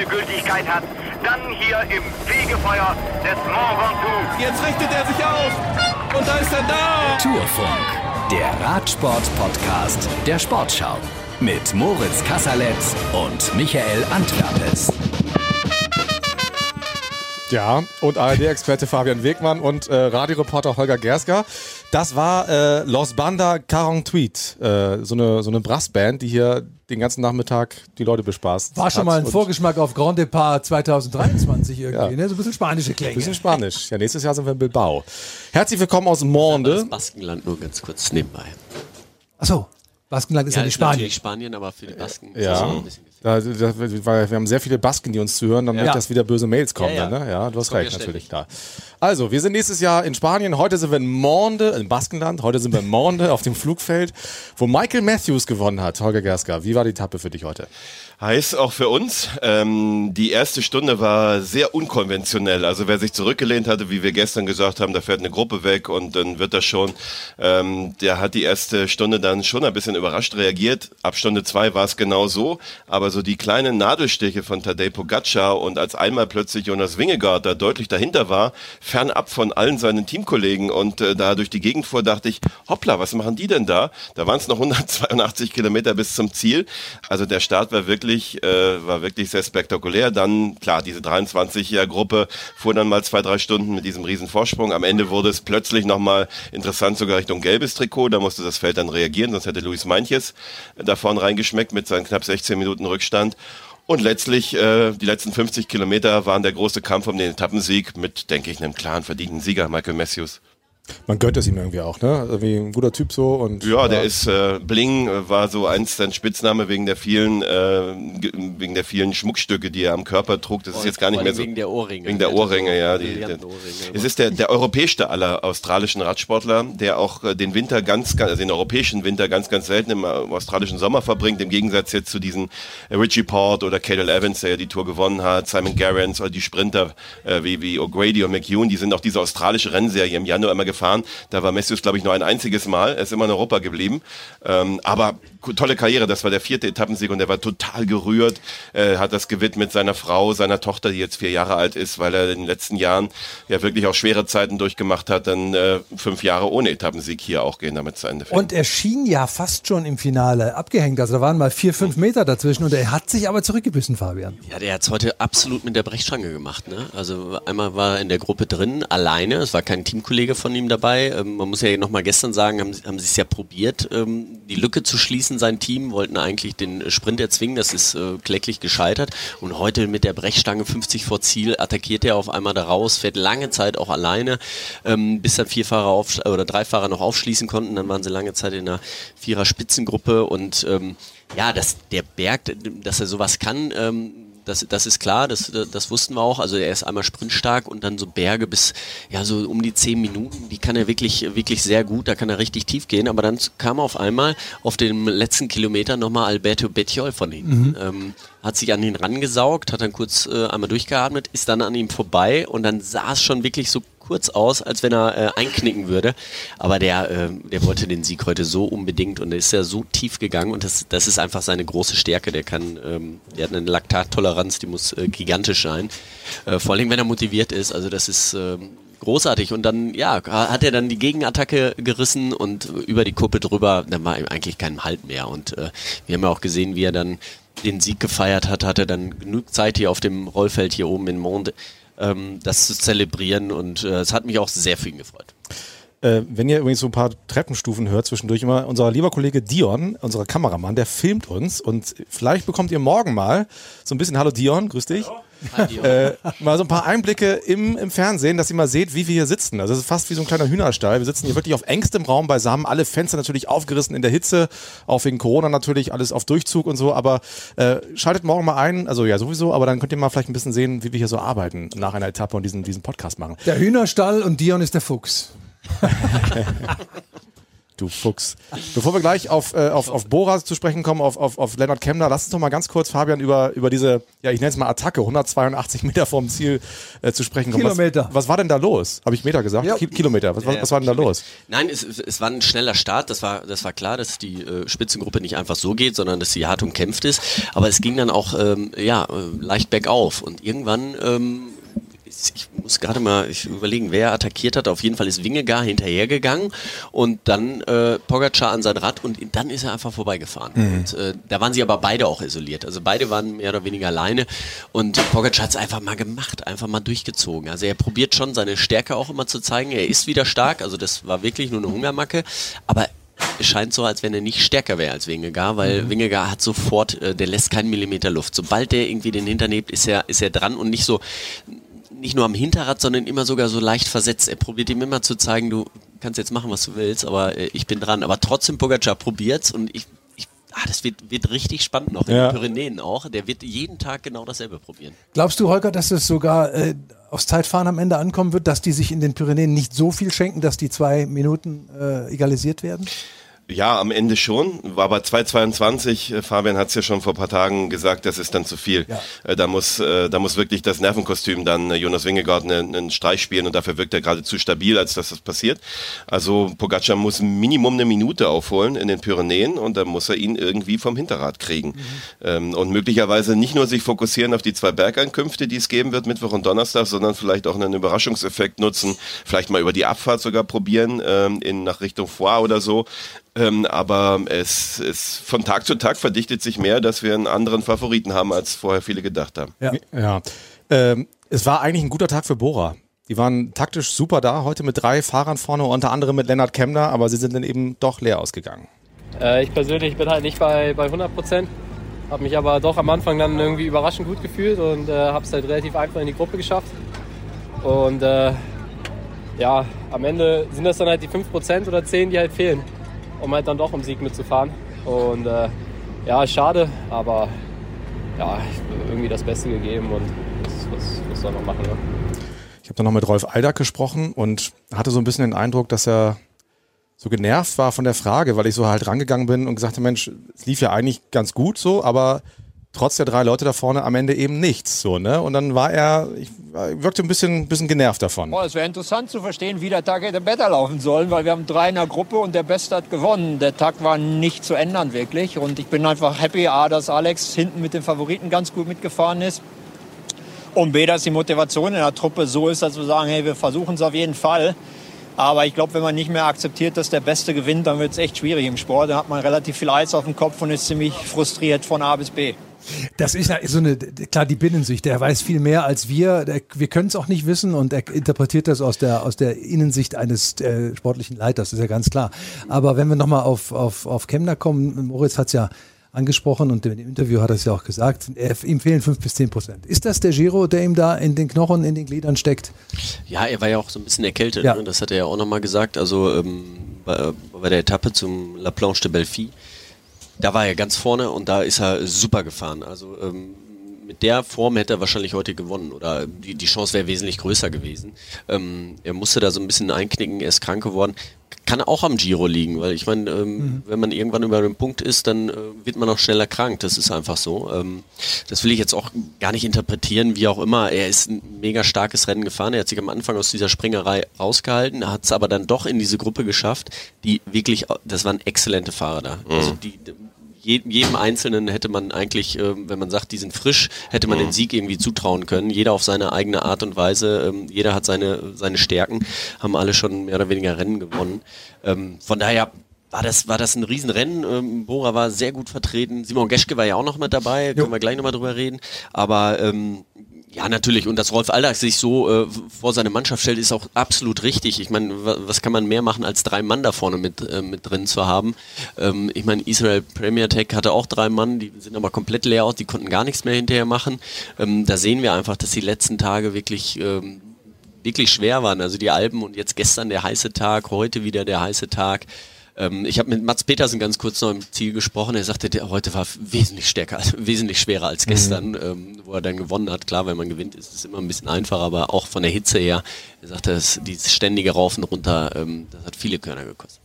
keine Gültigkeit hat, dann hier im Fegefeuer des Mont Ventoux. Jetzt richtet er sich auf und da ist er da. Tourfunk, der Radsport-Podcast der Sportschau mit Moritz Kasserletz und Michael Antwerpes. Ja, und ARD-Experte Fabian Wegmann und äh, Radioreporter Holger Gersker. Das war äh, Los Banda 48, äh, so eine, so eine Brassband, die hier den ganzen Nachmittag die Leute bespaßt. War schon hat. mal ein Vorgeschmack auf Grand Depart 2023 irgendwie, Ja. ne? So ein bisschen spanische Klänge. Bisschen Spanisch. Ja, nächstes Jahr sind wir in Bilbao. Herzlich willkommen aus Monde. Das Baskenland nur ganz kurz nebenbei. Achso, Baskenland ist ja, nicht ist Spanien. natürlich Spanien, aber für die Basken ist das Ja, auch ein bisschen da, da, weil wir haben sehr viele Basken, die uns zuhören, damit Ja. dass wieder böse Mails kommen. Ja, ja. Dann, ne? ja du hast recht, ja natürlich. Klar. Also, wir sind nächstes Jahr in Spanien. Heute sind wir in Monde, in Baskenland. Heute sind wir in Monde auf dem Flugfeld, wo Michael Matthews gewonnen hat. Holger Gerska, wie war die Etappe für dich heute? Heiß auch für uns. Ähm, die erste Stunde war sehr unkonventionell. Also wer sich zurückgelehnt hatte, wie wir gestern gesagt haben, da fährt eine Gruppe weg und dann wird das schon. Ähm, der hat die erste Stunde dann schon ein bisschen überrascht reagiert. Ab Stunde zwei war es genau so. Aber so die kleinen Nadelstiche von Tadej Pogacar und als einmal plötzlich Jonas Wingegaard da deutlich dahinter war, fernab von allen seinen Teamkollegen und äh, da durch die Gegend fuhr, dachte ich, hoppla, was machen die denn da? Da waren es noch 182 Kilometer bis zum Ziel. Also der Start war wirklich, äh, war wirklich sehr spektakulär. Dann, klar, diese 23er-Gruppe fuhr dann mal zwei, drei Stunden mit diesem riesen Vorsprung. Am Ende wurde es plötzlich nochmal interessant, sogar Richtung gelbes Trikot. Da musste das Feld dann reagieren, sonst hätte Luis Meintjes da vorne reingeschmeckt mit seinen knapp 16 Minuten Rückstand. Und letztlich, äh, die letzten 50 Kilometer waren der große Kampf um den Etappensieg mit, denke ich, einem klaren verdienten Sieger, Michael Matthews. Man gönnt es ihm irgendwie auch, ne? Irgendwie ein guter Typ so und. Ja, der ist äh, Bling äh, war so eins sein Spitzname wegen der vielen äh, ge- wegen der vielen Schmuckstücke, die er am Körper trug. Das ist jetzt gar nicht mehr so wegen der Ohrringe. wegen der Ohrringe, ja. Die, der, Brillantenohrringe es ist der der europäischste aller australischen Radsportler, der auch äh, den Winter ganz, ganz also den europäischen Winter ganz ganz selten im äh, australischen Sommer verbringt. Im Gegensatz jetzt zu diesen Richie Port oder Cadel Evans, der ja die Tour gewonnen hat, Simon Gerrans oder die Sprinter äh, wie wie O'Grady und McEwen, die sind auch diese australische Rennserie im Januar immer gefahren. Da war Matthews, glaube ich, nur ein einziges Mal. Er ist immer in Europa geblieben. Ähm, aber tolle Karriere. Das war der vierte Etappensieg und er war total gerührt. Äh, hat das gewidmet seiner Frau, seiner Tochter, die jetzt vier Jahre alt ist, weil er in den letzten Jahren ja wirklich auch schwere Zeiten durchgemacht hat. Dann äh, fünf Jahre ohne Etappensieg hier auch gehen damit zu Ende. fängt. Und er schien ja fast schon im Finale abgehängt. Also da waren mal vier, fünf Meter dazwischen und er hat sich aber zurückgebissen, Fabian. Ja, der hat's heute absolut mit der Brechstange gemacht. Ne? Also einmal war er in der Gruppe drin, alleine. Es war kein Teamkollege von ihm dabei. Ähm, man muss ja noch mal gestern sagen, haben, sie- haben sie es ja probiert, ähm, die Lücke zu schließen. Sein Team wollten eigentlich den Sprint erzwingen. Das ist äh, kläglich gescheitert. Und heute mit der Brechstange 50 vor Ziel attackiert er auf einmal da raus, fährt lange Zeit auch alleine, ähm, bis dann vier Fahrer auf, oder drei Fahrer noch aufschließen konnten. Dann waren sie lange Zeit in einer Vierer Spitzengruppe und ähm, ja, dass der Berg, dass er sowas kann, ähm, das, das ist klar, das, das wussten wir auch. Also er ist einmal sprintstark und dann so Berge bis ja so um die zehn Minuten, die kann er wirklich, wirklich sehr gut, da kann er richtig tief gehen. Aber dann kam auf einmal auf dem letzten Kilometer nochmal Alberto Bettiol von hinten. Ähm, hat sich an ihn rangesaugt, hat dann kurz äh, einmal durchgeatmet, ist dann an ihm vorbei und dann sah es schon wirklich so kurz aus, als wenn er äh, einknicken würde. Aber der, äh, der wollte den Sieg heute so unbedingt und er ist ja so tief gegangen und das, das ist einfach seine große Stärke. Der kann, ähm, der hat eine Laktattoleranz, die muss äh, gigantisch sein. Äh, vor allem, wenn er motiviert ist. Also das ist ähm, großartig. Und dann, ja, hat er dann die Gegenattacke gerissen und über die Kuppe drüber, dann war ihm eigentlich kein Halt mehr. Und äh, wir haben ja auch gesehen, wie er dann den Sieg gefeiert hat, hatte dann genug Zeit hier auf dem Rollfeld hier oben in Monde, ähm, das zu zelebrieren und äh, es hat mich auch sehr für ihn gefreut. Äh, wenn ihr übrigens so ein paar Treppenstufen hört zwischendurch immer, unser lieber Kollege Dion, unser Kameramann, der filmt uns und vielleicht bekommt ihr morgen mal so ein bisschen, hallo Dion, grüß dich, äh, mal so ein paar Einblicke im, im Fernsehen, dass ihr mal seht, wie wir hier sitzen. Also es ist fast wie so ein kleiner Hühnerstall. Wir sitzen hier wirklich auf engstem Raum beisammen, alle Fenster natürlich aufgerissen in der Hitze, auch wegen Corona natürlich, alles auf Durchzug und so, aber äh, schaltet morgen mal ein, also ja sowieso, aber dann könnt ihr mal vielleicht ein bisschen sehen, wie wir hier so arbeiten nach einer Etappe und diesen, diesen Podcast machen. Der Hühnerstall und Dion ist der Fuchs. du Fuchs. Bevor wir gleich auf, äh, auf, auf Bora zu sprechen kommen, auf, auf, auf Lennart Kemner, lass uns doch mal ganz kurz, Fabian, über, über diese, ja, ich nenne es mal Attacke, 182 Meter vom Ziel äh, zu sprechen kommen. Kilometer. Was, was war denn da los? Habe ich Meter gesagt? Ja. Ki Kilometer. Was, was, was war denn da los? Nein, es, es war ein schneller Start. Das war, das war klar, dass die äh, Spitzengruppe nicht einfach so geht, sondern dass sie hart umkämpft ist. Aber es ging dann auch ähm, ja, äh, leicht bergauf. Und irgendwann, ähm, ich muss gerade mal ich überlegen, wer attackiert hat. Auf jeden Fall ist Wingegar hinterhergegangen und dann äh, Pogacar an sein Rad und dann ist er einfach vorbeigefahren. Und äh, da waren sie aber beide auch isoliert. Also beide waren mehr oder weniger alleine und Pogacar hat es einfach mal gemacht, einfach mal durchgezogen. Also er probiert schon seine Stärke auch immer zu zeigen. Er ist wieder stark, also das war wirklich nur eine Hungermacke, aber es scheint so, als wenn er nicht stärker wäre als Wingegar, weil Wingegar hat sofort, äh, der lässt keinen Millimeter Luft. Sobald der irgendwie den hinternebt, ist er, ist er dran und nicht so, nicht nur am Hinterrad, sondern immer sogar so leicht versetzt. Er probiert ihm immer zu zeigen, du kannst jetzt machen, was du willst, aber äh, ich bin dran. Aber trotzdem Pogacar probiert's und ich, ich ah, das wird, wird richtig spannend noch in Ja. den Pyrenäen auch. Der wird jeden Tag genau dasselbe probieren. Glaubst du, Holger, dass es sogar äh, aufs Zeitfahren am Ende ankommen wird, dass die sich in den Pyrenäen nicht so viel schenken, dass die zwei Minuten äh, egalisiert werden? Ja, am Ende schon. War aber 2,22. äh, Fabian hat es ja schon vor ein paar Tagen gesagt, das ist dann zu viel. Ja. Äh, Da, muss, äh, da muss wirklich das Nervenkostüm dann Jonas Wingegaard einen, einen Streich spielen und dafür wirkt er gerade zu stabil, als dass das passiert. Also Pogacar muss Minimum eine Minute aufholen in den Pyrenäen und dann muss er ihn irgendwie vom Hinterrad kriegen. Ähm, und möglicherweise nicht nur sich fokussieren auf die zwei Bergankünfte, die es geben wird, Mittwoch und Donnerstag, sondern vielleicht auch einen Überraschungseffekt nutzen, vielleicht mal über die Abfahrt sogar probieren, ähm, in, nach Richtung Foix oder so. Ähm, aber es, es von Tag zu Tag verdichtet sich mehr, dass wir einen anderen Favoriten haben, als vorher viele gedacht haben. Ja. Ja. Ähm, es war eigentlich ein guter Tag für Bora. Die waren taktisch super da, heute mit drei Fahrern vorne, unter anderem mit Lennart Kemner, aber sie sind dann eben doch leer ausgegangen. Äh, ich persönlich bin halt nicht bei, bei 100 Prozent, habe mich aber doch am Anfang dann irgendwie überraschend gut gefühlt und äh, habe es halt relativ einfach in die Gruppe geschafft. Und äh, ja, am Ende sind das dann halt die 5 Prozent oder 10, die halt fehlen, um halt dann doch um Sieg mitzufahren. Und äh, ja, schade, aber ja, irgendwie das Beste gegeben und was, was, soll man machen. Ne? Ich habe dann noch mit Rolf Aldag gesprochen und hatte so ein bisschen den Eindruck, dass er so genervt war von der Frage, weil ich so halt rangegangen bin und gesagt habe, Mensch, es lief ja eigentlich ganz gut so, aber trotz der drei Leute da vorne am Ende eben nichts so, ne? Und dann war er, ich wirkte ein bisschen, bisschen genervt davon. Oh, es wäre interessant zu verstehen, wie der Tag hätte besser laufen sollen, weil wir haben drei in der Gruppe und der Beste hat gewonnen. Der Tag war nicht zu ändern wirklich und ich bin einfach happy, A, dass Alex hinten mit den Favoriten ganz gut mitgefahren ist und B, dass die Motivation in der Truppe so ist, dass wir sagen, hey, wir versuchen es auf jeden Fall. Aber ich glaube, wenn man nicht mehr akzeptiert, dass der Beste gewinnt, dann wird es echt schwierig im Sport. Dann hat man relativ viel Eis auf dem Kopf und ist ziemlich frustriert von A bis B. Das ist ja so eine, klar, die Binnensicht. Der weiß viel mehr als wir. Der, wir können es auch nicht wissen und er interpretiert das aus der, aus der Innensicht eines äh, sportlichen Leiters, ist ja ganz klar. Aber wenn wir nochmal auf, auf, auf Kemner kommen, Moritz hat es ja angesprochen und im Interview hat er es ja auch gesagt, ihm fehlen fünf bis zehn Prozent. Ist das der Giro, der ihm da in den Knochen, in den Gliedern steckt? Ja, er war ja auch so ein bisschen erkältet, Ja. ne? das hat er ja auch nochmal gesagt. Also ähm, bei, bei der Etappe zum La Planche de Belfi, da war er ganz vorne und da ist er super gefahren. Also ähm, mit der Form hätte er wahrscheinlich heute gewonnen oder die, die Chance wäre wesentlich größer gewesen. Ähm, er musste da so ein bisschen einknicken, er ist krank geworden. Kann auch am Giro liegen, weil ich meine, ähm, wenn man irgendwann über den Punkt ist, dann äh, wird man auch schneller krank. Das ist einfach so. Ähm, das will ich jetzt auch gar nicht interpretieren, wie auch immer. Er ist ein mega starkes Rennen gefahren. Er hat sich am Anfang aus dieser Springerei rausgehalten, hat es aber dann doch in diese Gruppe geschafft, die wirklich, das waren exzellente Fahrer da. Also die, je- jedem Einzelnen hätte man eigentlich, ähm, wenn man sagt, die sind frisch, hätte man den Sieg irgendwie zutrauen können. Jeder auf seine eigene Art und Weise. Ähm, jeder hat seine, seine Stärken, haben alle schon mehr oder weniger Rennen gewonnen. Ähm, von daher war das, war das ein Riesenrennen. Ähm, Bora war sehr gut vertreten. Simon Geschke war ja auch noch mit dabei, können wir gleich nochmal drüber reden. Aber ähm, ja, natürlich. Und dass Rolf Aldag sich so äh, vor seine Mannschaft stellt, ist auch absolut richtig. Ich meine, wa- was kann man mehr machen, als drei Mann da vorne mit, äh, mit drin zu haben? Ähm, ich meine, Israel Premier Tech hatte auch drei Mann, die sind aber komplett leer aus, die konnten gar nichts mehr hinterher machen. Ähm, da sehen wir einfach, dass die letzten Tage wirklich ähm, wirklich schwer waren. Also die Alpen und jetzt gestern der heiße Tag, heute wieder der heiße Tag. Ähm, ich habe mit Mats Petersen ganz kurz noch im Ziel gesprochen. Er sagte, der heute war wesentlich stärker, wesentlich schwerer als gestern, ähm, wo er dann gewonnen hat. Klar, wenn man gewinnt, ist es immer ein bisschen einfacher, aber auch von der Hitze her. Er sagte, das, dieses ständige Rauf und runter, ähm, das hat viele Körner gekostet.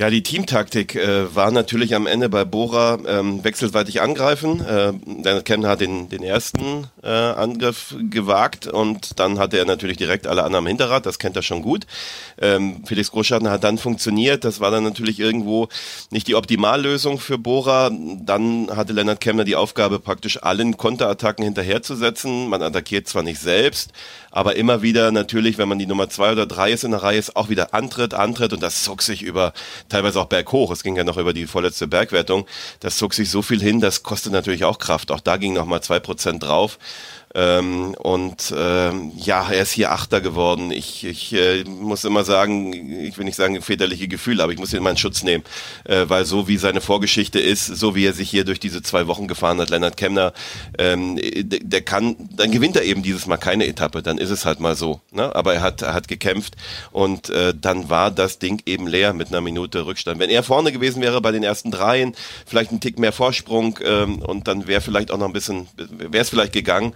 Ja, die Teamtaktik äh, war natürlich am Ende bei Bora ähm, wechselseitig angreifen. Äh, Leonard Kemner hat den, den ersten äh, Angriff gewagt und dann hatte er natürlich direkt alle anderen am Hinterrad, das kennt er schon gut. Ähm, Felix Großschatten hat dann funktioniert, das war dann natürlich irgendwo nicht die Optimallösung für Bora. Dann hatte Leonard Kemner die Aufgabe, praktisch allen Konterattacken hinterherzusetzen. Man attackiert zwar nicht selbst, aber immer wieder natürlich, wenn man die Nummer zwei oder drei ist in der Reihe, ist auch wieder Antritt, Antritt und das zog sich über teilweise auch berghoch. Es ging ja noch über die vorletzte Bergwertung. Das zog sich so viel hin, das kostet natürlich auch Kraft. Auch da ging noch mal zwei Prozent drauf. Ähm, und ähm, ja, er ist hier Achter geworden. Ich, ich äh, muss immer sagen, ich will nicht sagen väterliche Gefühle, aber ich muss ihn immer in Schutz nehmen, äh, weil so wie seine Vorgeschichte ist, so wie er sich hier durch diese zwei Wochen gefahren hat, Lennart Kemner, ähm, der kann, dann gewinnt er eben dieses Mal keine Etappe, dann ist es halt mal so. Ne? Aber er hat, er hat gekämpft und äh, dann war das Ding eben leer mit einer Minute Rückstand. Wenn er vorne gewesen wäre bei den ersten dreien, vielleicht ein Tick mehr Vorsprung ähm, und dann wäre vielleicht auch noch ein bisschen, wäre es vielleicht gegangen.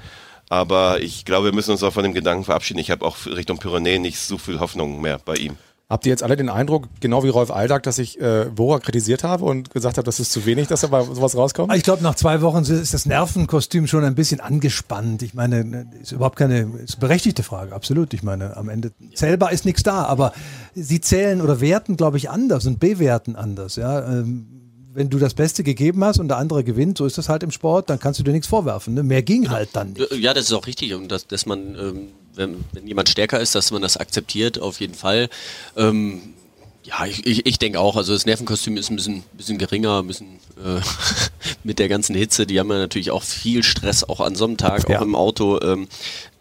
Aber ich glaube, wir müssen uns auch von dem Gedanken verabschieden. Ich habe auch Richtung Pyrenäen nicht so viel Hoffnung mehr bei ihm. Habt ihr jetzt alle den Eindruck, genau wie Rolf Aldag, dass ich äh, Bora kritisiert habe und gesagt habe, das ist zu wenig, dass da mal sowas rauskommt? Ich glaube, nach zwei Wochen ist das Nervenkostüm schon ein bisschen angespannt. Ich meine, ist überhaupt keine ist berechtigte Frage, absolut. Ich meine, am Ende zählbar ist nichts da, aber sie zählen oder werten, glaube ich, anders und bewerten anders. Ja. Ähm, wenn du das Beste gegeben hast und der andere gewinnt, so ist das halt im Sport, dann kannst du dir nichts vorwerfen. Ne? Mehr ging halt dann nicht. Ja, das ist auch richtig. Und dass, dass man, ähm, wenn, wenn jemand stärker ist, dass man das akzeptiert, auf jeden Fall. Ähm, ja, ich, ich, ich denke auch, also das Nervenkostüm ist ein bisschen, bisschen geringer, ein bisschen äh, mit der ganzen Hitze, die haben ja natürlich auch viel Stress, auch an so einem Tag, ja. auch im Auto, ähm,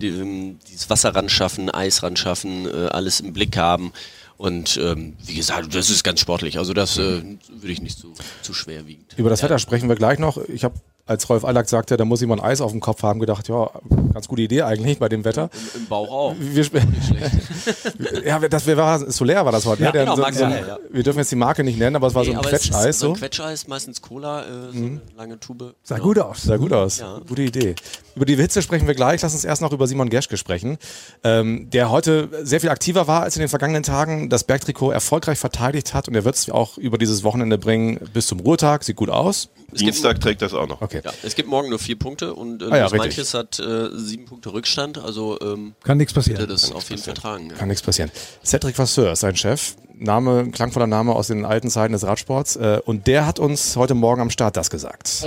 die, ähm, dieses Wasser ran schaffen, Eis ran schaffen, äh, alles im Blick haben. Und ähm, wie gesagt, das ist ganz sportlich. Also das äh, würde ich nicht zu, zu schwer wiegen. Über das ja. Wetter sprechen wir gleich noch. Ich habe als Rolf Allack sagte, da muss jemand Eis auf dem Kopf haben, gedacht, ja, ganz gute Idee eigentlich bei dem Wetter. Im, im Bauch auch. Wir, ja, das war Solär war das heute. Ja, ne? genau, so, so ein, ja. Wir dürfen jetzt die Marke nicht nennen, aber es war nee, so ein Quetscheis. So ein Quetscheis, meistens Cola, äh, so mhm. eine lange Tube. Sah genau. gut aus. Sah gut aus. Ja. Gute Idee. Über die Hitze sprechen wir gleich. Lass uns erst noch über Simon Gerschke sprechen, ähm, der heute sehr viel aktiver war als in den vergangenen Tagen, das Bergtrikot erfolgreich verteidigt hat und er wird es auch über dieses Wochenende bringen bis zum Ruhetag. Sieht gut aus. Es Dienstag trägt das auch noch. Okay. Ja, es gibt morgen nur vier Punkte und äh, ah, ja, manches hat äh, sieben Punkte Rückstand. Also ähm, kann nichts passieren. das Kann auf jeden Fall tragen. Kann nichts passieren. Cedric Vasseur ist sein Chef. Name, klangvoller Name aus den alten Zeiten des Radsports. Äh, und der hat uns heute Morgen am Start das gesagt.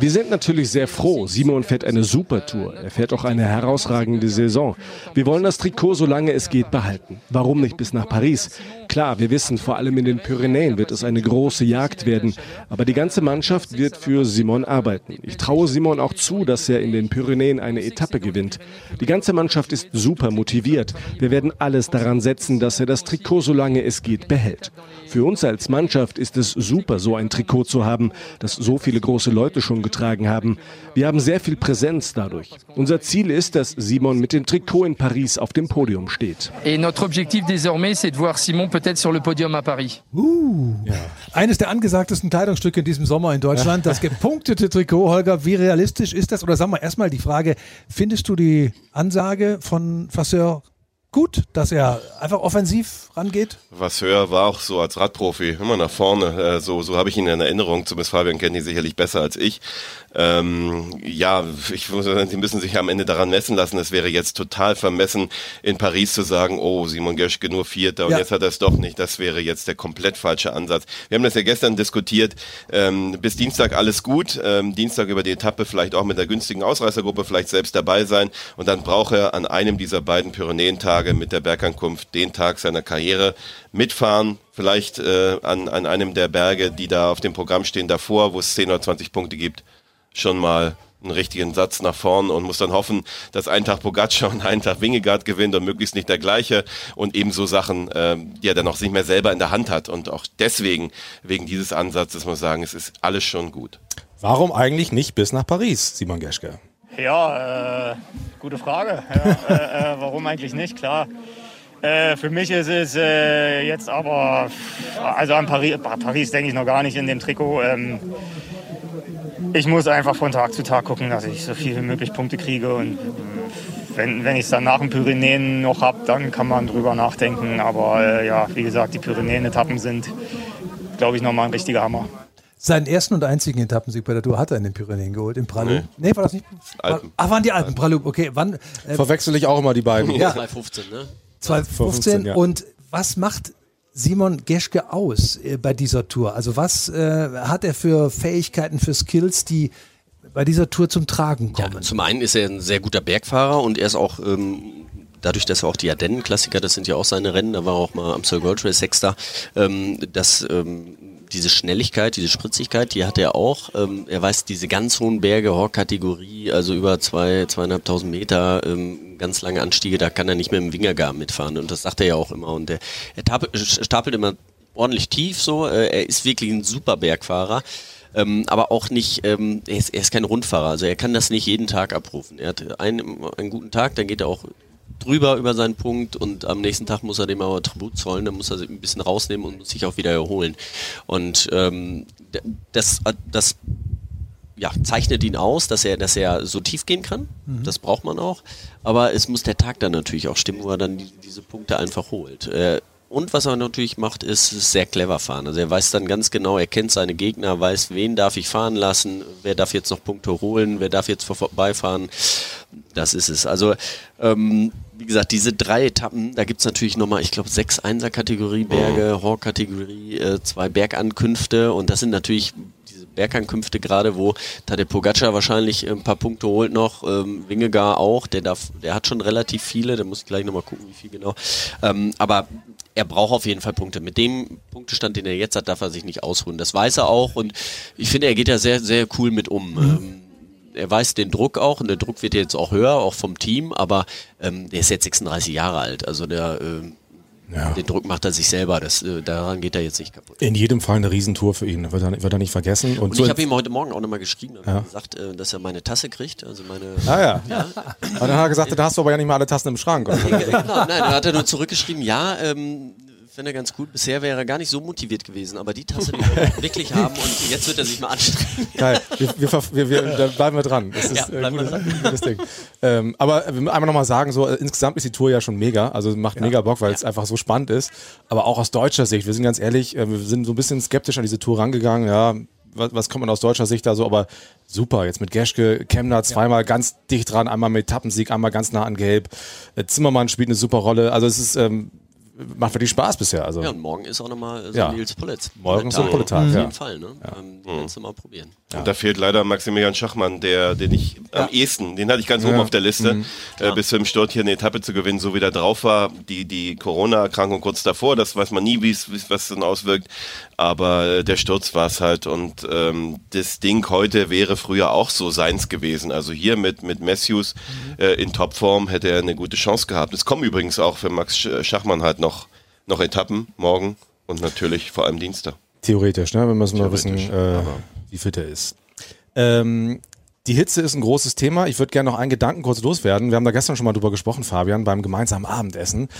Wir sind natürlich sehr froh. Simon fährt eine super Tour. Er fährt auch eine herausragende Saison. Wir wollen das Trikot, solange es geht, behalten. Warum nicht bis nach Paris? Klar, wir wissen, vor allem in den Pyrenäen wird es eine große Jagd werden. Aber die ganze Mannschaft wird für Simon arbeiten. Ich traue Simon auch zu, dass er in den Pyrenäen eine Etappe gewinnt. Die ganze Mannschaft ist super motiviert. Wir werden alles daran daran setzen, dass er das Trikot, solange es geht, behält. Für uns als Mannschaft ist es super, so ein Trikot zu haben, das so viele große Leute schon getragen haben. Wir haben sehr viel Präsenz dadurch. Unser Ziel ist, dass Simon mit dem Trikot in Paris auf dem Podium steht. Et notre objectif désormais, c'est de voir Simon peut-être sur le podium à Paris. Uh, ja. Eines der angesagtesten Kleidungsstücke in diesem Sommer in Deutschland, das gepunktete Trikot. Holger, wie realistisch ist das? Oder sagen wir erstmal die Frage, findest du die Ansage von Fasseur gut, dass er einfach offensiv rangeht? Was höher war auch so als Radprofi, immer nach vorne. Äh, so so habe ich ihn in Erinnerung, zumindest Fabian kennt ihn sicherlich besser als ich. Ähm, ja, ich muss sagen, sie müssen sich am Ende daran messen lassen. Es wäre jetzt total vermessen, in Paris zu sagen, oh, Simon Geschke nur Vierter und ja. jetzt hat er es doch nicht. Das wäre jetzt der komplett falsche Ansatz. Wir haben das ja gestern diskutiert. Ähm, bis Dienstag alles gut. Ähm, Dienstag über die Etappe vielleicht auch mit der günstigen Ausreißergruppe vielleicht selbst dabei sein und dann braucht er an einem dieser beiden Pyrenäentage mit der Bergankunft den Tag seiner Karriere mitfahren, vielleicht äh, an, an einem der Berge, die da auf dem Programm stehen davor, wo es 10 oder 20 Punkte gibt schon mal einen richtigen Satz nach vorn und muss dann hoffen, dass ein Tag Pogacar und ein Tag Wingegaard gewinnt und möglichst nicht der gleiche und ebenso Sachen, äh, die er dann auch nicht mehr selber in der Hand hat und auch deswegen, wegen dieses Ansatzes muss man sagen, es ist alles schon gut. Warum eigentlich nicht bis nach Paris, Simon Geschke? Ja, äh, gute Frage. Ja, äh, äh warum eigentlich nicht? Klar. Äh, für mich ist es äh, jetzt aber, also an Paris, Paris denke ich noch gar nicht in dem Trikot. Ähm, ich muss einfach von Tag zu Tag gucken, dass ich so viel wie möglich Punkte kriege. Und wenn, wenn ich es dann nach den Pyrenäen noch habe, dann kann man drüber nachdenken. Aber äh, ja, wie gesagt, die Pyrenäen-Etappen sind, glaube ich, nochmal ein richtiger Hammer. Seinen ersten und einzigen Etappensieg bei der Tour hat er in den Pyrenäen geholt, in Pralou. Nee, nee war das nicht? Alpen. Ach, waren die Alpen, Pralou. Okay, wann? Äh, Verwechsel ich auch immer die beiden. Ja. 2015, ne? 2015. ja. Und was macht Simon Geschke aus äh, bei dieser Tour? Also was äh, hat er für Fähigkeiten, für Skills, die bei dieser Tour zum Tragen kommen? Ja, zum einen ist er ein sehr guter Bergfahrer und er ist auch ähm, dadurch, dass er auch die Ardennen-Klassiker, das sind ja auch seine Rennen, da war er auch mal am Soul Gold Race Sechster, ähm, dass ähm, diese Schnelligkeit, diese Spritzigkeit, die hat er auch. Ähm, er weiß diese ganz hohen Berge, Hork-Kategorie, also über zwei, zweieinhalbtausend Meter, ähm, ganz lange Anstiege, da kann er nicht mehr im Wingergar mitfahren. Und das sagt er ja auch immer. Und er, er tapelt- stapelt immer ordentlich tief so. Äh, er ist wirklich ein super Bergfahrer. Ähm, aber auch nicht, ähm, er, ist, er ist kein Rundfahrer, also er kann das nicht jeden Tag abrufen. Er hat einen, einen guten Tag, dann geht er auch drüber über seinen Punkt und am nächsten Tag muss er dem aber Tribut zollen, dann muss er sich ein bisschen rausnehmen und muss sich auch wieder erholen. Und ähm, das, das ja, zeichnet ihn aus, dass er, dass er so tief gehen kann. Mhm. Das braucht man auch. Aber es muss der Tag dann natürlich auch stimmen, wo er dann die, diese Punkte einfach holt. Äh, und was er natürlich macht, ist, ist sehr clever fahren. Also er weiß dann ganz genau, er kennt seine Gegner, weiß, wen darf ich fahren lassen, wer darf jetzt noch Punkte holen, wer darf jetzt vor- vorbeifahren. Das ist es. Also, ähm, wie gesagt, diese drei Etappen, da gibt's natürlich nochmal, ich glaube, sechs Einser-Kategorie Berge, Hork-Kategorie, äh, zwei Bergankünfte und das sind natürlich diese Bergankünfte gerade, wo Tadej Pogacar wahrscheinlich ein paar Punkte holt noch, ähm, Wingegar auch, der darf, der hat schon relativ viele, da muss ich gleich nochmal gucken, wie viel genau. Ähm, aber er braucht auf jeden Fall Punkte. Mit dem Punktestand, den er jetzt hat, darf er sich nicht ausruhen. Das weiß er auch und ich finde, er geht da sehr, sehr cool mit um. Ähm, er weiß den Druck auch und der Druck wird jetzt auch höher, auch vom Team, aber ähm, der ist jetzt 36 Jahre alt. Also der, ähm, den Druck macht er sich selber. Das, äh, daran geht er jetzt nicht kaputt. In jedem Fall eine Riesentour für ihn, wird er, wird er nicht vergessen. Und, Und so ich habe ihm heute Morgen auch nochmal geschrieben und Ja. gesagt, äh, dass er meine Tasse kriegt. Also meine. Ah ja. Aber dann hat er gesagt, da hast du aber ja nicht mal alle Tassen im Schrank. Und Genau, nein, dann hat er nur zurückgeschrieben, ja, ähm, finde ganz gut. Bisher wäre er gar nicht so motiviert gewesen, aber die Tasse, die wir wirklich haben und jetzt wird er sich mal anstrengen. Geil, wir, wir, wir, wir, da bleiben wir dran. Das ist Ja, äh, wir gutes, dran. gutes Ding. Ähm, aber wir müssen einmal nochmal sagen, so äh, insgesamt ist die Tour ja schon mega, also macht mega Bock, weil es einfach so spannend ist. Aber auch aus deutscher Sicht, wir sind ganz ehrlich, äh, wir sind so ein bisschen skeptisch an diese Tour rangegangen, ja, was, was kommt man aus deutscher Sicht da so, aber super, jetzt mit Geschke, Kemner zweimal ganz dicht dran, einmal mit Etappensieg, einmal ganz nah an Gelb. Äh, Zimmermann spielt eine super Rolle, also es ist, ähm, macht wirklich Spaß bisher. Also. Ja, und morgen ist auch nochmal so Ja. Nils Pulletz. Morgen ist so ein. Pullettag, Auf ja. jeden Fall, ne? Ähm, die kannst du mal probieren. Und da fehlt leider Maximilian Schachmann, der, den ich am ehesten, den hatte ich ganz Ja. oben auf der Liste, Mhm. äh, bis zum Start hier eine Etappe zu gewinnen, so wie der drauf war. Die, die Corona-Erkrankung kurz davor, das weiß man nie, wie es, wie es- was dann auswirkt. Aber äh, der Sturz war es halt und ähm, das Ding heute wäre früher auch so seins gewesen. Also hier mit, mit Matthews äh, in Topform hätte er eine gute Chance gehabt. Es kommen übrigens auch für Max Sch- Schachmann halt noch, noch Etappen morgen und natürlich vor allem Dienstag. Theoretisch, ne? Wir müssen mal wissen, äh, wie fit er ist. Ähm, die Hitze ist ein großes Thema. Ich würde gerne noch einen Gedanken kurz loswerden. Wir haben da gestern schon mal drüber gesprochen, Fabian, beim gemeinsamen Abendessen.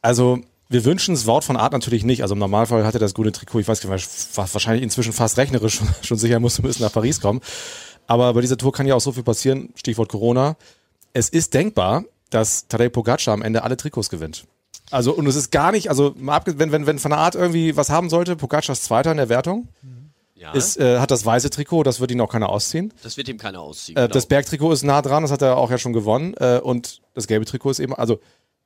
Also, wir wünschen es Wort von Art natürlich nicht. Also im Normalfall hatte das gute Trikot, ich weiß gar nicht, wa- wahrscheinlich inzwischen fast rechnerisch schon, schon sicher musste müssen nach Paris kommen. Aber bei dieser Tour kann ja auch so viel passieren. Stichwort Corona. Es ist denkbar, dass Tadej Pogacar am Ende alle Trikots gewinnt. Also, und es ist gar nicht, also wenn, wenn, wenn von der Art irgendwie was haben sollte, Pogacar ist Zweiter in der Wertung, Ja, ist, äh, hat das weiße Trikot, das wird ihn auch keiner ausziehen. das wird ihm keiner ausziehen. Äh, genau. Das Bergtrikot ist nah dran, das hat er auch ja schon gewonnen. Äh, und das gelbe Trikot ist eben, also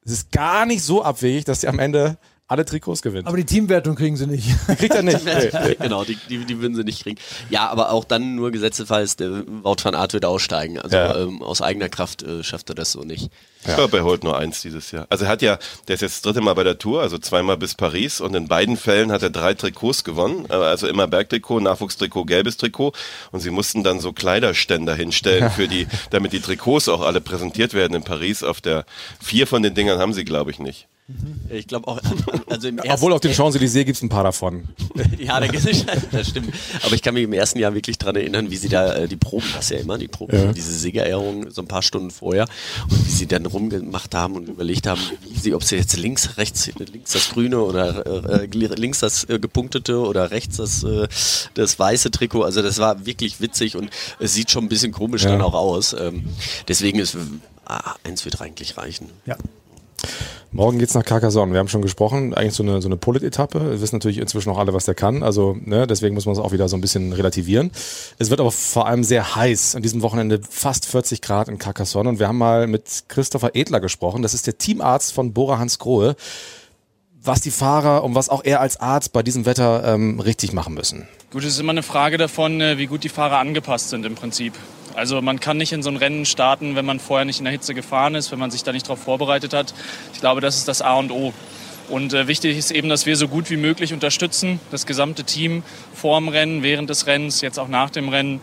es ist gar nicht so abwegig, dass er am Ende alle Trikots gewinnt. Aber die Teamwertung kriegen sie nicht. Kriegt er nicht. Nee, genau, die, die, die würden sie nicht kriegen. Ja, aber auch dann nur gesetzefalls, der Wout van Aert wird aussteigen. Also Ja. ähm, aus eigener Kraft äh, schafft er das so nicht. Ich glaube, er holt nur eins dieses Jahr. Also er hat ja, der ist jetzt das dritte Mal bei der Tour, also zweimal bis Paris und in beiden Fällen hat er drei Trikots gewonnen. Äh, Also immer Bergtrikot, Nachwuchstrikot, gelbes Trikot. Und sie mussten dann so Kleiderständer hinstellen für die, damit die Trikots auch alle präsentiert werden in Paris. Auf der vier von den Dingern haben sie, glaube ich, nicht. Ich glaube auch, also im ersten Obwohl auf den Champs-Élysées gibt es ein paar davon. ja, da gibt's, das stimmt. Aber ich kann mich im ersten Jahr wirklich dran erinnern, wie sie da äh, die Proben, das ja immer, die Proben, Ja. diese Siegerehrung so ein paar Stunden vorher und wie sie dann rumgemacht haben und überlegt haben, wie sie, ob sie jetzt links, rechts, links das grüne oder äh, links das äh, gepunktete oder rechts das, äh, das weiße Trikot. Also das war wirklich witzig und es sieht schon ein bisschen komisch Ja. dann auch aus. Ähm, deswegen ist ah, eins wird eigentlich reichen. Ja. Morgen geht's nach Carcassonne. Wir haben schon gesprochen, eigentlich so eine, so eine Pullet-Etappe. Wir wissen natürlich inzwischen auch alle, was der kann. Also, ne, deswegen muss man es auch wieder so ein bisschen relativieren. Es wird aber vor allem sehr heiß. An diesem Wochenende fast 40 Grad in Carcassonne. Und wir haben mal mit Christopher Edler gesprochen. Das ist der Teamarzt von Bora Hans Grohe. Was die Fahrer und was auch er als Arzt bei diesem Wetter ähm, richtig machen müssen. Gut, es ist immer eine Frage davon, äh, wie gut die Fahrer angepasst sind im Prinzip. Also man kann nicht in so ein Rennen starten, wenn man vorher nicht in der Hitze gefahren ist, wenn man sich da nicht darauf vorbereitet hat. Ich glaube, das ist das A und O. Und äh, wichtig ist eben, dass wir so gut wie möglich unterstützen, das gesamte Team vor dem Rennen, während des Rennens, jetzt auch nach dem Rennen,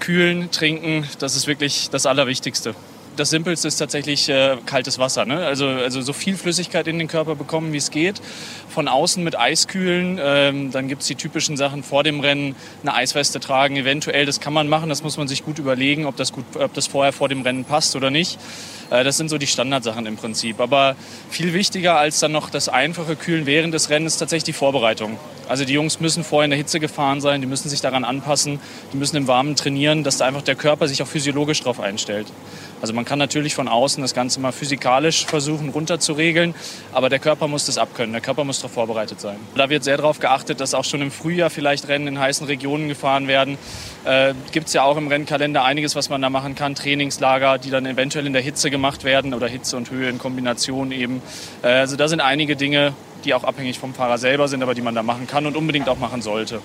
kühlen, trinken. Das ist wirklich das Allerwichtigste. Das Simpelste ist tatsächlich äh, kaltes Wasser. Ne? Also, also so viel Flüssigkeit in den Körper bekommen, wie es geht. Von außen mit Eis kühlen. Ähm, dann gibt es die typischen Sachen vor dem Rennen, eine Eisweste tragen. Eventuell, das kann man machen, das muss man sich gut überlegen, ob das, gut, ob das vorher vor dem Rennen passt oder nicht. Äh, das sind so die Standardsachen im Prinzip. Aber viel wichtiger als dann noch das einfache Kühlen während des Rennens ist tatsächlich die Vorbereitung. Also die Jungs müssen vorher in der Hitze gefahren sein, die müssen sich daran anpassen, die müssen im Warmen trainieren, dass da einfach der Körper sich auch physiologisch darauf einstellt. Also man kann natürlich von außen das Ganze mal physikalisch versuchen runterzuregeln, aber der Körper muss das abkönnen, der Körper muss darauf vorbereitet sein. Da wird sehr darauf geachtet, dass auch schon im Frühjahr vielleicht Rennen in heißen Regionen gefahren werden. Äh, Gibt es ja auch im Rennkalender einiges, was man da machen kann, Trainingslager, die dann eventuell in der Hitze gemacht werden oder Hitze und Höhe in Kombination eben. Äh, also da sind einige Dinge, die auch abhängig vom Fahrer selber sind, aber die man da machen kann und unbedingt auch machen sollte.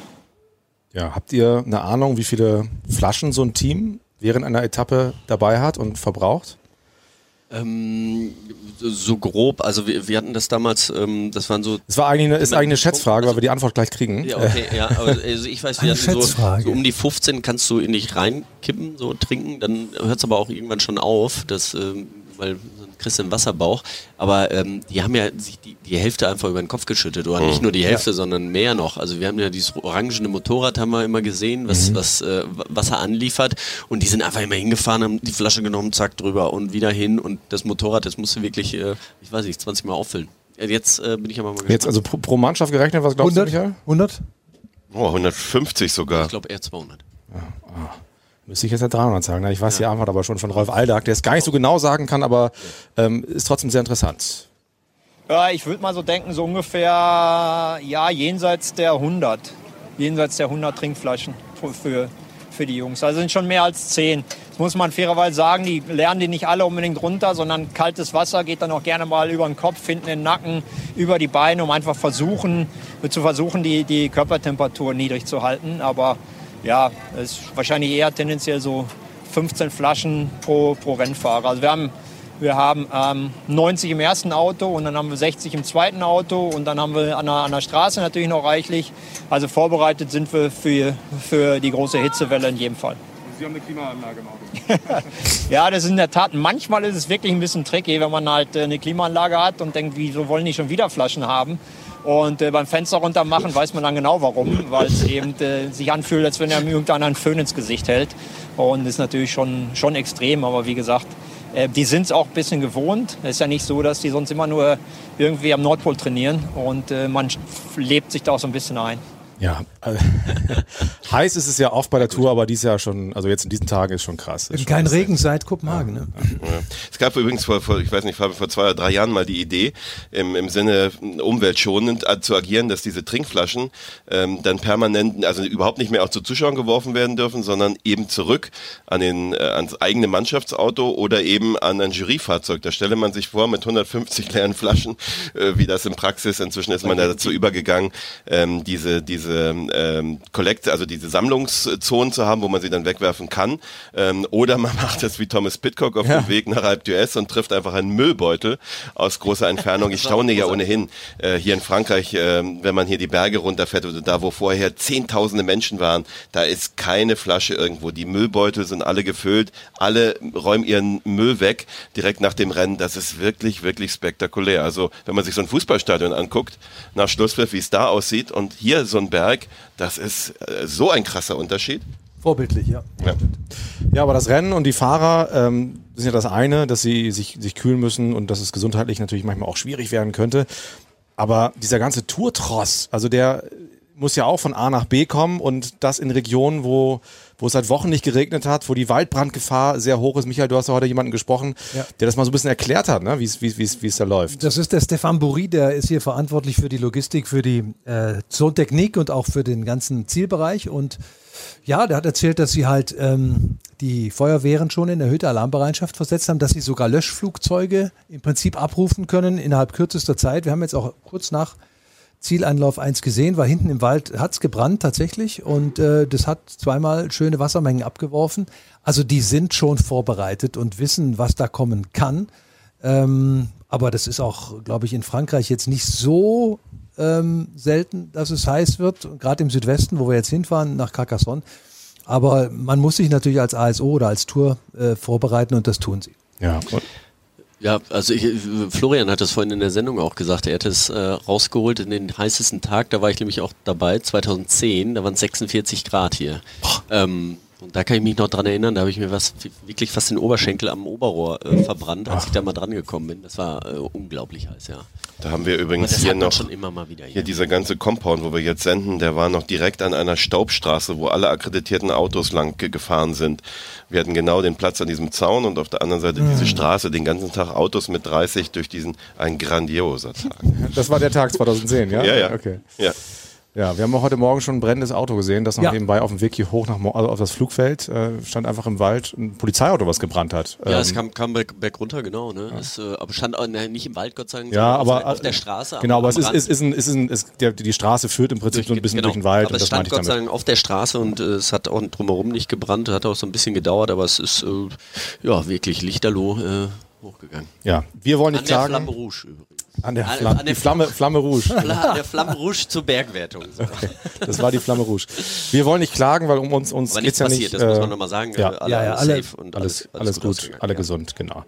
Ja, habt ihr eine Ahnung, wie viele Flaschen so ein Team während einer Etappe dabei hat und verbraucht? Ähm, so grob, also wir, wir hatten das damals, ähm, das waren so. Es war eigentlich eine, ist eigentlich eine Schätzfrage, weil wir die Antwort gleich kriegen. Ja, okay, ja, also ich weiß, wir hatten so, Schätzfrage. so um die 15 kannst du in dich reinkippen, so trinken, dann hört es aber auch irgendwann schon auf, das, ähm, weil dann kriegst du einen Wasserbauch. Aber ähm, die haben ja sich die, die Hälfte einfach über den Kopf geschüttet. Oder nicht Mhm. nur die Hälfte, Ja. sondern mehr noch. Also wir haben ja dieses orangene Motorrad haben wir immer gesehen, was, Mhm. was äh, Wasser anliefert. Und die sind einfach immer hingefahren, haben die Flasche genommen, zack, drüber und wieder hin. Und das Motorrad, das musste wirklich, äh, ich weiß nicht, 20 Mal auffüllen. Ja, Jetzt äh, bin ich aber mal gespannt. Jetzt also pro, pro Mannschaft gerechnet, was glaubst 100? du, Michael? 100? Oh, 150 sogar. Ich glaube eher 200. Müsste ich jetzt ja 300 sagen. ne? Ich weiß die Antwort aber schon von Rolf Aldag, der es gar nicht so genau sagen kann, aber ähm, ist trotzdem sehr interessant. Ja, ich würde mal so denken, so ungefähr, ja, jenseits der 100. Jenseits der 100 Trinkflaschen für- für, für die Jungs. Also sind schon mehr als 10. Das muss man fairerweise sagen, die lernen die nicht alle unbedingt runter, sondern kaltes Wasser geht dann auch gerne mal über den Kopf, hinten in den Nacken, über die Beine, um einfach versuchen, zu versuchen, die, die Körpertemperatur niedrig zu halten. Aber ja, es ist wahrscheinlich eher tendenziell so 15 Flaschen pro, pro Rennfahrer. Also wir haben wir haben ähm, 90 im ersten Auto und dann haben wir 60 im zweiten Auto und dann haben wir an der, an der Straße natürlich noch reichlich. Also vorbereitet sind wir für, für die große Hitzewelle in jedem Fall. Sie haben eine Klimaanlage im Auto. Ja, das ist in der Tat, manchmal ist es wirklich ein bisschen tricky, wenn man halt äh, eine Klimaanlage hat und denkt, wieso wollen die schon wieder Flaschen haben? Und äh, beim Fenster runter machen weiß man dann genau warum, weil es eben äh, sich anfühlt, als wenn er irgendeiner einen Föhn ins Gesicht hält. Und ist natürlich schon, schon extrem, aber wie gesagt, äh, die sind es auch ein bisschen gewohnt. Es ist ja nicht so, dass die sonst immer nur irgendwie am Nordpol trainieren und äh, man lebt sich da auch so ein bisschen ein. Ja, also, heiß ist es ja oft bei der Tour, aber dies Jahr schon, also jetzt in diesen Tagen ist schon krass. Ist schon Kein krass. Regen seit Kopenhagen. Ne? Ja. Es gab übrigens vor, vor, ich weiß nicht, vor, vor zwei oder drei Jahren mal die Idee, im, im Sinne umweltschonend zu agieren, dass diese Trinkflaschen ähm, dann permanent, also überhaupt nicht mehr auch zu Zuschauern geworfen werden dürfen, sondern eben zurück an den, äh, ans eigene Mannschaftsauto oder eben an ein Juryfahrzeug. Da stelle man sich vor, mit 150 leeren Flaschen, äh, wie das in Praxis, inzwischen ist man da dazu übergegangen, ähm, diese, diese diese ähm, Collect, also diese Sammlungszonen zu haben, wo man sie dann wegwerfen kann. Ähm, oder man macht es wie Thomas Pitcock auf Ja. dem Weg nach Alpe d'Huez und trifft einfach einen Müllbeutel aus großer Entfernung. Ich staune ja ohnehin äh, hier in Frankreich, äh, wenn man hier die Berge runterfährt oder da, wo vorher zehntausende Menschen waren, da ist keine Flasche irgendwo. Die Müllbeutel sind alle gefüllt, alle räumen ihren Müll weg direkt nach dem Rennen. Das ist wirklich, wirklich spektakulär. Also wenn man sich so ein Fußballstadion anguckt, nach Schlusspfiff, wie es da aussieht und hier so ein Berg, das ist äh, so ein krasser Unterschied. Vorbildlich, ja. Ja. Ja, aber das Rennen und die Fahrer ähm, sind ja das eine, dass sie sich, sich kühlen müssen und dass es gesundheitlich natürlich manchmal auch schwierig werden könnte. Aber dieser ganze Tourtross, also der muss ja auch von A nach B kommen und das in Regionen, wo, wo es seit Wochen nicht geregnet hat, wo die Waldbrandgefahr sehr hoch ist. Michael, du hast ja heute jemanden gesprochen, Ja. der das mal so ein bisschen erklärt hat, ne? wie es- da läuft. Das ist der Stefan Bourri, der ist hier verantwortlich für die Logistik, für die äh, Zontechnik und auch für den ganzen Zielbereich. Und ja, der hat erzählt, dass sie halt ähm, die Feuerwehren schon in erhöhte Alarmbereitschaft versetzt haben, dass sie sogar Löschflugzeuge im Prinzip abrufen können innerhalb kürzester Zeit. Wir haben jetzt auch kurz nach Zieleinlauf 1 gesehen, war hinten im Wald, hat's gebrannt tatsächlich und äh, das hat zweimal schöne Wassermengen abgeworfen. Also die sind schon vorbereitet und wissen, was da kommen kann. Ähm, aber das ist auch, glaube ich, in Frankreich jetzt nicht so ähm, selten, dass es heiß wird, gerade im Südwesten, wo wir jetzt hinfahren, nach Carcassonne. Aber man muss sich natürlich als ASO oder als Tour äh, vorbereiten und das tun sie. Ja, Ja, also ich, Florian hat das vorhin in der Sendung auch gesagt. Er hat es äh, rausgeholt in den heißesten Tag. Da war ich nämlich auch dabei, 2010. Da waren es 46 Grad hier. Ähm, und da kann ich mich noch dran erinnern, da habe ich mir was wirklich fast den Oberschenkel am Oberrohr äh, verbrannt, als ich da mal dran gekommen bin. Das war äh, unglaublich heiß, ja. Da haben wir übrigens hier noch schon immer mal wieder hier dieser ganze Compound, wo wir jetzt senden, der war noch direkt an einer Staubstraße, wo alle akkreditierten Autos lang ge gefahren sind. Wir hatten genau den Platz an diesem Zaun und auf der anderen Seite diese Mhm. Straße, den ganzen Tag Autos mit 30 durch diesen, ein grandioser Tag. Das war der Tag 2010, ja? Ja, ja. Okay. Ja. Ja, wir haben auch heute Morgen schon ein brennendes Auto gesehen, das noch Ja. nebenbei auf dem Weg hier hoch nach, also auf das Flugfeld äh, stand einfach im Wald ein Polizeiauto, was gebrannt hat. Ja, Ähm, es kam, kam berg, berg runter, genau. Ne? Es, äh, aber stand auch, ne, nicht im Wald, Gott sei Dank, ja, sondern aber auf, der- auf der Straße. am- Genau, aber am es ist, ist, ist ein, ist ein, ist, der, die Straße führt im Prinzip so ein bisschen durch den Wald Aber und es stand ich Gott sei. Dank auf der Straße und äh, es hat auch drumherum nicht gebrannt, hat auch so ein bisschen gedauert, aber es ist äh, ja wirklich lichterloh äh, hochgegangen. Ja, wir wollen nicht An der klagen. Flamme Rouge übrigens. An der, An- Flamme, an der die Flamme, Flamme Rouge. An der Flamme Rouge zur Bergwertung. So. Das war die Flamme Rouge. Wir wollen nicht klagen, weil um uns, uns Aber geht's ja passiert, nicht. das muss äh, man noch mal sagen. Ja, Alle- ja, ja, alle safe und alles, alles- alles gut alle ja. gesund, genau.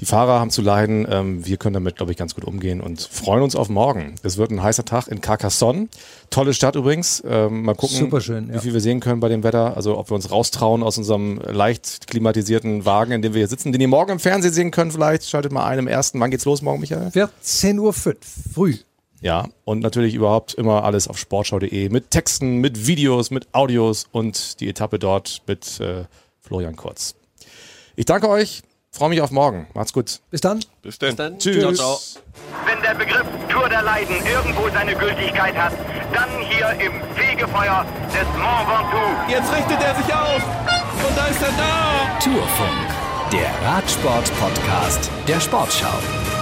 Die Fahrer haben zu leiden. Ähm, wir können damit, glaube ich, ganz gut umgehen und freuen uns auf morgen. Es wird ein heißer Tag in Carcassonne. Tolle Stadt übrigens. Ähm, mal gucken, Superschön, ja. wie viel wir sehen können bei dem Wetter. Also ob wir uns raustrauen aus unserem leicht klimatisierten Wagen, in dem wir hier sitzen, den ihr morgen im Fernsehen sehen könnt. Vielleicht schaltet mal ein im ersten. Wann geht's los morgen, Michael? 14.05 Uhr früh. Ja, und natürlich überhaupt immer alles auf sportschau.de mit Texten, mit Videos, mit Audios und die Etappe dort mit äh, Florian Kurz. Ich danke euch, freue mich auf morgen. Macht's gut. Bis dann. Bis dann. Dann, Tschüss. Ciao, ciao. Wenn der Begriff Tour der Leiden irgendwo seine Gültigkeit hat, dann hier im Fegefeuer des Mont Ventoux. Jetzt richtet er sich auf. Und da ist er da. Tourfunk, der Radsport-Podcast der Sportschau.